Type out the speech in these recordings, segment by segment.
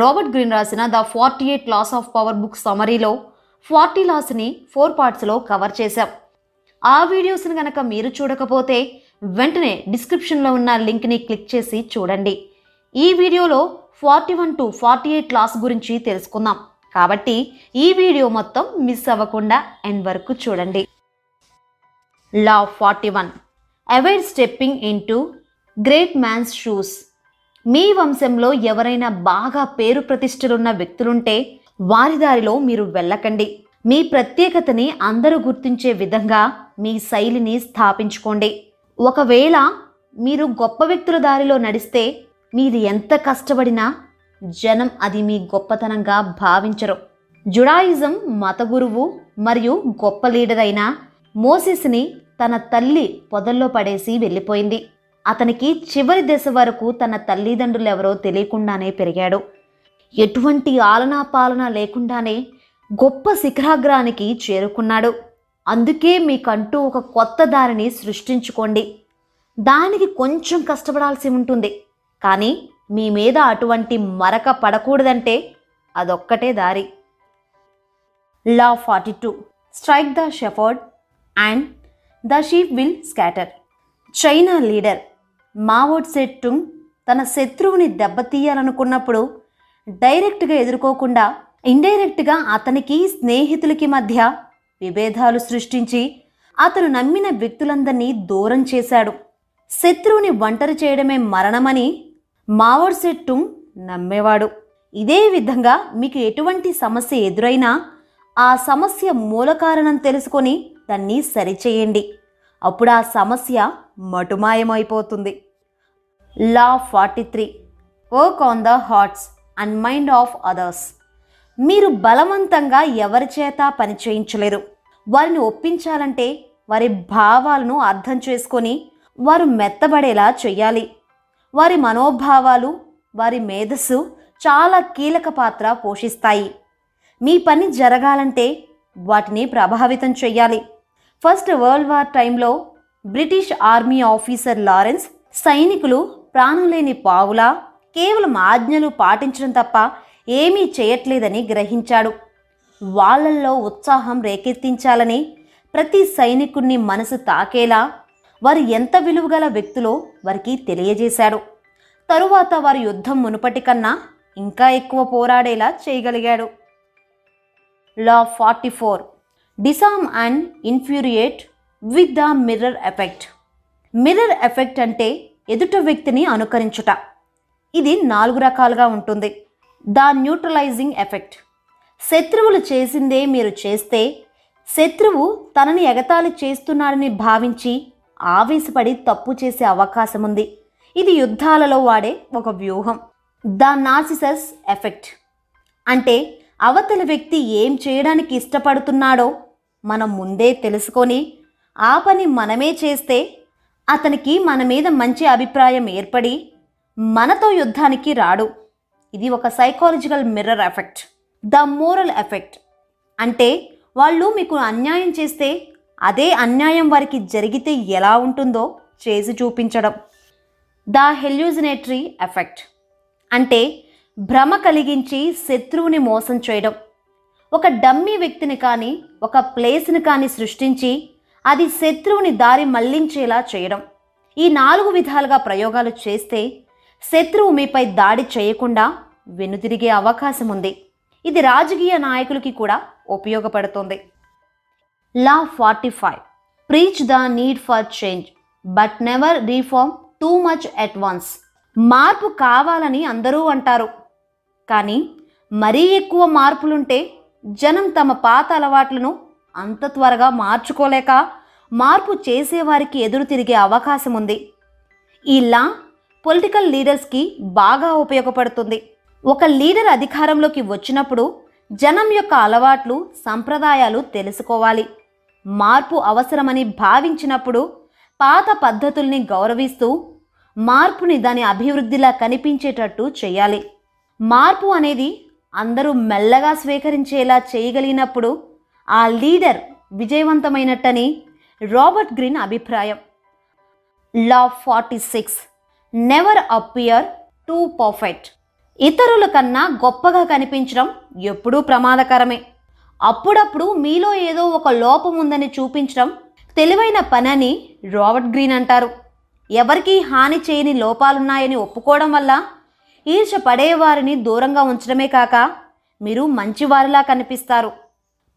Robert green రాసిన the forty eight laws of power book సమరీలో forty లాస్ని four పార్ట్స్లో cover చేశాం. ఆ వీడియోస్ని కనుక మీరు చూడకపోతే వెంటనే డిస్క్రిప్షన్లో ఉన్న లింక్ని క్లిక్ చేసి చూడండి. ఈ వీడియోలో forty one to forty eight laws గురించి తెలుసుకుందాం. కాబట్టి ఈ వీడియో మొత్తం మిస్ అవ్వకుండా ఎండ్ వరకు చూడండి. Law forty one. Avoid stepping into great man's shoes. మీ వంశంలో ఎవరైనా బాగా పేరు ప్రతిష్టలున్న వ్యక్తులుంటే వారి దారిలో మీరు వెళ్ళకండి. మీ ప్రత్యేకతని అందరూ గుర్తించే విధంగా మీ శైలిని స్థాపించుకోండి. ఒకవేళ మీరు గొప్ప వ్యక్తుల దారిలో నడిస్తే మీరు ఎంత కష్టపడినా జనం అది మీ గొప్పతనంగా భావించరు. జుడాయిజం మత గురువు మరియు గొప్ప లీడర్ అయిన మోసిస్ని తన తల్లి పొదల్లో పడేసి వెళ్ళిపోయింది. అతనికి చివరి దశ వరకు తన తల్లిదండ్రులు ఎవరో తెలియకుండానే పెరిగాడు. ఎటువంటి ఆలనా పాలన లేకుండానే గొప్ప శిఖరాగ్రానికి చేరుకున్నాడు. అందుకే మీకంటూ ఒక కొత్త దారిని సృష్టించుకోండి. దానికి కొంచెం కష్టపడాల్సి ఉంటుంది. కానీ మీ మీద అటువంటి మరక పడకూడదంటే అదొక్కటే దారి. Law forty two. Strike the shepherd and the sheep will scatter. China leader Mao Zedong తన శత్రువుని దెబ్బతీయాలనుకున్నప్పుడు డైరెక్ట్గా ఎదుర్కోకుండా ఇండైరెక్ట్గా అతనికి స్నేహితులకి మధ్య విభేదాలు సృష్టించి అతను నమ్మిన వ్యక్తులందరినీ దూరం చేశాడు. శత్రువుని ఒంటరి చేయడమే మరణమని మావోడ్ సెట్టుంగ్ నమ్మేవాడు. ఇదే విధంగా మీకు ఎటువంటి సమస్య ఎదురైనా ఆ సమస్య మూల కారణం తెలుసుకొని దాన్ని సరిచేయండి. అప్పుడు ఆ సమస్య మటుమాయమైపోతుంది. Law forty three work on the hearts and mind of others. మీరు బలవంతంగా ఎవరి చేత పని చేయించలేరు. వారిని ఒప్పించాలంటే వారి భావాలను అర్థం చేసుకొని వారు మెత్తబడేలా చెయ్యాలి. వారి మనోభావాలు వారి మేధస్సు చాలా కీలక పాత్ర పోషిస్తాయి. మీ పని జరగాలంటే వాటిని ప్రభావితం చెయ్యాలి. ఫస్ట్ వరల్డ్ వార్ టైంలో బ్రిటిష్ ఆర్మీ ఆఫీసర్ లారెన్స్ సైనికులు ప్రాణులేని పావులా కేవలం ఆజ్ఞలు పాటించడం తప్ప ఏమీ చేయట్లేదని గ్రహించాడు. వాళ్ళల్లో ఉత్సాహం రేకెత్తించాలని ప్రతి సైనికుణ్ణి మనసు తాకేలా వారు ఎంత విలువగల వ్యక్తులో వారికి తెలియజేశాడు. తరువాత వారి యుద్ధం మునుపటి కన్నా ఇంకా ఎక్కువ పోరాడేలా చేయగలిగాడు. Law forty four. Disarm and infuriate with the mirror effect mirror effect అంటే ఎదుట వ్యక్తిని అనుకరించుట. ఇది నాలుగు రకాలుగా ఉంటుంది. ద న్యూట్రలైజింగ్ ఎఫెక్ట్ శత్రువులు చేసిందే మీరు చేస్తే శత్రువు తనని ఎగతాళి చేస్తున్నాడని భావించి ఆవేశపడి తప్పు చేసే అవకాశం ఉంది ఇది యుద్ధాలలో వాడే ఒక వ్యూహం. ద నార్సిసస్ ఎఫెక్ట్ అంటే అవతలి వ్యక్తి ఏం చేయడానికి ఇష్టపడుతున్నాడో మనం ముందే తెలుసుకొని ఆ పని మనమే చేస్తే అతనికి మన మీద మంచి అభిప్రాయం ఏర్పడి మనతో యుద్ధానికి రాడు. ఇది ఒక psychological mirror effect the moral effect అంటే వాళ్ళు మీకు అన్యాయం చేస్తే అదే అన్యాయం వారికి జరిగితే ఎలా ఉంటుందో చేసి చూపించడం. ద హెల్యూజినేటరీ ఎఫెక్ట్ అంటే భ్రమ కలిగించి శత్రువుని మోసం చేయడం. ఒక డమ్మీ వ్యక్తిని కానీ ఒక ప్లేస్ని కానీ సృష్టించి అది శత్రువుని దారి మళ్ళించేలా చేయడం. ఈ నాలుగు విధాలుగా ప్రయోగాలు చేస్తే శత్రువు మీపై దాడి చేయకుండా వెనుతిరిగే అవకాశం ఉంది ఇది రాజకీయ నాయకులకి కూడా ఉపయోగపడుతుంది. Law forty five. Preach the need for change but never reform too much at once. మార్పు కావాలని అందరూ అంటారు. కానీ మరీ ఎక్కువ మార్పులుంటే జనం తమ పాత అలవాట్లను అంత త్వరగా మార్చుకోలేక మార్పు చేసేవారికి ఎదురు తిరిగే అవకాశం ఉంది ఈ లా పొలిటికల్ లీడర్స్కి బాగా ఉపయోగపడుతుంది. ఒక లీడర్ అధికారంలోకి వచ్చినప్పుడు జనం యొక్క అలవాట్లు సంప్రదాయాలు తెలుసుకోవాలి. మార్పు అవసరమని భావించినప్పుడు పాత పద్ధతుల్ని గౌరవిస్తూ మార్పుని దాని అభివృద్ధిలా కనిపించేటట్టు చేయాలి. మార్పు అనేది అందరూ మెల్లగా స్వీకరించేలా చేయగలిగినప్పుడు ఆ లీడర్ విజయవంతమైనట్టని రాబర్ట్ గ్రీన్ అభిప్రాయం. Law forty six never appear too perfect. ఇతరుల కన్నా గొప్పగా కనిపించడం ఎప్పుడూ ప్రమాదకరమే. అప్పుడప్పుడు మీలో ఏదో ఒక లోపం ఉందని చూపించడం తెలివైన పనని రాబర్ట్ గ్రీన్ అంటారు. ఎవరికీ హాని చేయని లోపాలున్నాయని ఒప్పుకోవడం వల్ల ఈర్ష పడేవారిని దూరంగా ఉంచడమే కాక మీరు మంచివారిలా కనిపిస్తారు.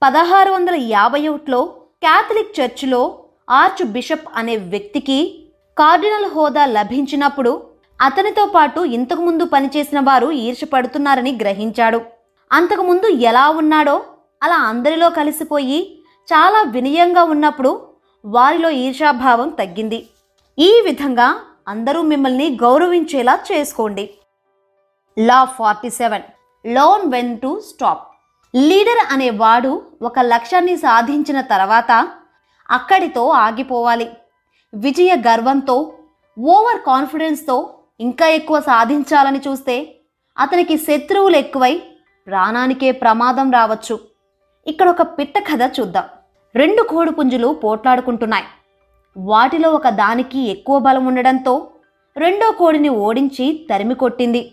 పదహారు వందల యాభై ఒకటిలో క్యాథలిక్ చర్చిలో ఆర్చ్ బిషప్ అనే వ్యక్తికి కార్డినల్ హోదా లభించినప్పుడు అతనితో పాటు ఇంతకుముందు పనిచేసిన వారు ఈర్షపడుతున్నారని గ్రహించాడు. అంతకుముందు ఎలా ఉన్నాడో అలా అందరిలో కలిసిపోయి చాలా వినయంగా ఉన్నప్పుడు వారిలో ఈర్షాభావం తగ్గింది. ఈ విధంగా అందరూ మిమ్మల్ని గౌరవించేలా చేసుకోండి. Law forty seven. Learn when to stop. Leader అనేవాడు ఒక లక్ష్యాన్ని సాధించిన తర్వాత అక్కడితో ఆగిపోవాలి. విజయ గర్వంతో ఓవర్ కాన్ఫిడెన్స్తో ఇంకా ఎక్కువ సాధించాలని చూస్తే అతనికి శత్రువులు ఎక్కువై ప్రాణానికే ప్రమాదం రావచ్చు. ఇక్కడ ఒక పిట్ట కథ చూద్దాం. రెండు కోడిపుంజులు పోట్లాడుకుంటున్నాయి. వాటిలో ఒక దానికి ఎక్కువ బలం ఉండడంతో రెండో కోడిని ఓడించి తరిమి కొట్టింది.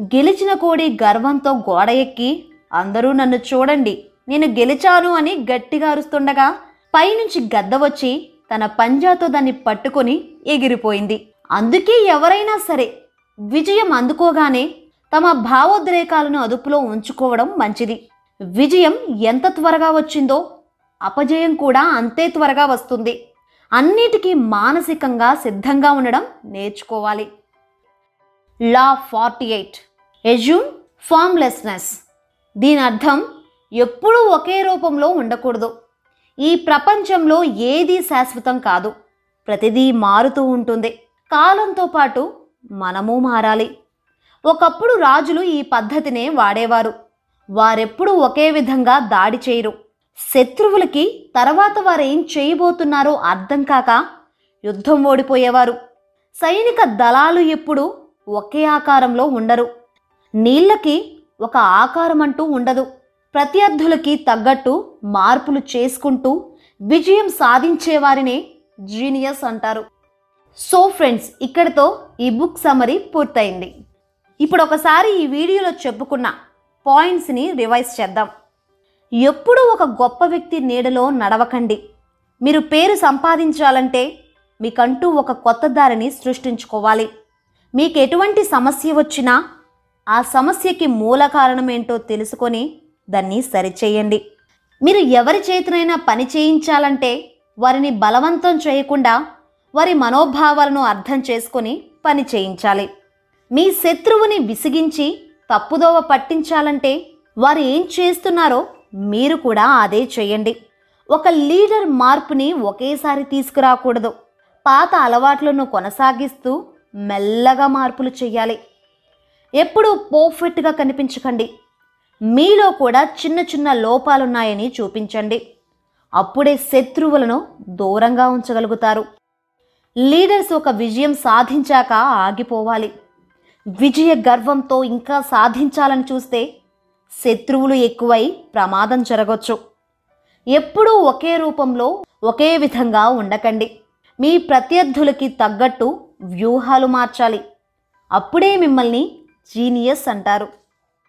గెలిచిన కోడి గర్వంతో గోడ ఎక్కి అందరూ నన్ను చూడండి. నేను గెలిచాను అని గట్టిగా అరుస్తుండగా పైనుంచి గద్ద వచ్చి తన పంజాతో దాన్ని పట్టుకొని ఎగిరిపోయింది. అందుకే ఎవరైనా సరే విజయం అందుకోగానే తమ భావోద్రేకాలను అదుపులో ఉంచుకోవడం మంచిది. విజయం ఎంత త్వరగా వచ్చిందో అపజయం కూడా అంతే త్వరగా వస్తుంది. అన్నిటికీ మానసికంగా సిద్ధంగా ఉండడం నేర్చుకోవాలి. Law forty eight. Assume formlessness. దీని అర్థం ఎప్పుడూ ఒకే రూపంలో ఉండకూడదు. ఈ ప్రపంచంలో ఏదీ శాశ్వతం కాదు. ప్రతిదీ మారుతూ ఉంటుంది. కాలంతో పాటు మనము మారాలి. ఒకప్పుడు రాజులు ఈ పద్ధతినే వాడేవారు. వారెప్పుడూ ఒకే విధంగా దాడి చేయరు. శత్రువులకి తర్వాత వారేం చేయబోతున్నారో అర్థం కాక యుద్ధం ఓడిపోయేవారు. సైనిక దళాలు ఎప్పుడూ ఒకే ఆకారంలో ఉండరు. నీళ్ళకి ఒక ఆకారం అంటూ ఉండదు. ప్రత్యర్థులకి తగ్గట్టు మార్పులు చేసుకుంటూ విజయం సాధించేవారినే జీనియస్ అంటారు. సో ఫ్రెండ్స్ ఇక్కడితో ఈ బుక్ సమరీ పూర్తయింది. ఇప్పుడు ఒకసారి ఈ వీడియోలో చెప్పుకున్న పాయింట్స్ని రివైజ్ చేద్దాం. ఎప్పుడూ ఒక గొప్ప వ్యక్తి నీడలో నడవకండి. మీరు పేరు సంపాదించాలంటే మీకంటూ ఒక కొత్త దారిని సృష్టించుకోవాలి. మీకు ఎటువంటి సమస్య వచ్చినా ఆ సమస్యకి మూల కారణం ఏంటో తెలుసుకొని దాన్ని సరిచేయండి. మీరు ఎవరి చేతినైనా పని చేయించాలంటే వారిని బలవంతం చేయకుండా వారి మనోభావాలను అర్థం చేసుకొని పని చేయించాలి. మీ శత్రువుని విసిగించి తప్పుదోవ పట్టించాలంటే వారు ఏం చేస్తున్నారో మీరు కూడా అదే చేయండి. ఒక లీడర్ మార్పుని ఒకేసారి తీసుకురాకూడదు. పాత అలవాట్లను కొనసాగిస్తూ మెల్లగా మార్పులు చేయాలి. ఎప్పుడూ పర్ఫెక్ట్గా కనిపించకండి. మీలో కూడా చిన్న చిన్న లోపాలున్నాయని చూపించండి. అప్పుడే శత్రువులను దూరంగా ఉంచగలుగుతారు. లీడర్స్ ఒక విజయం సాధించాక ఆగిపోవాలి. విజయ గర్వంతో ఇంకా సాధించాలని చూస్తే శత్రువులు ఎక్కువై ప్రమాదం జరగవచ్చు ఎప్పుడూ ఒకే రూపంలో ఒకే విధంగా ఉండకండి. మీ ప్రత్యర్థులకి తగ్గట్టు వ్యూహాలు మార్చాలి. అప్పుడే మిమ్మల్ని జీనియస్ అంటారు.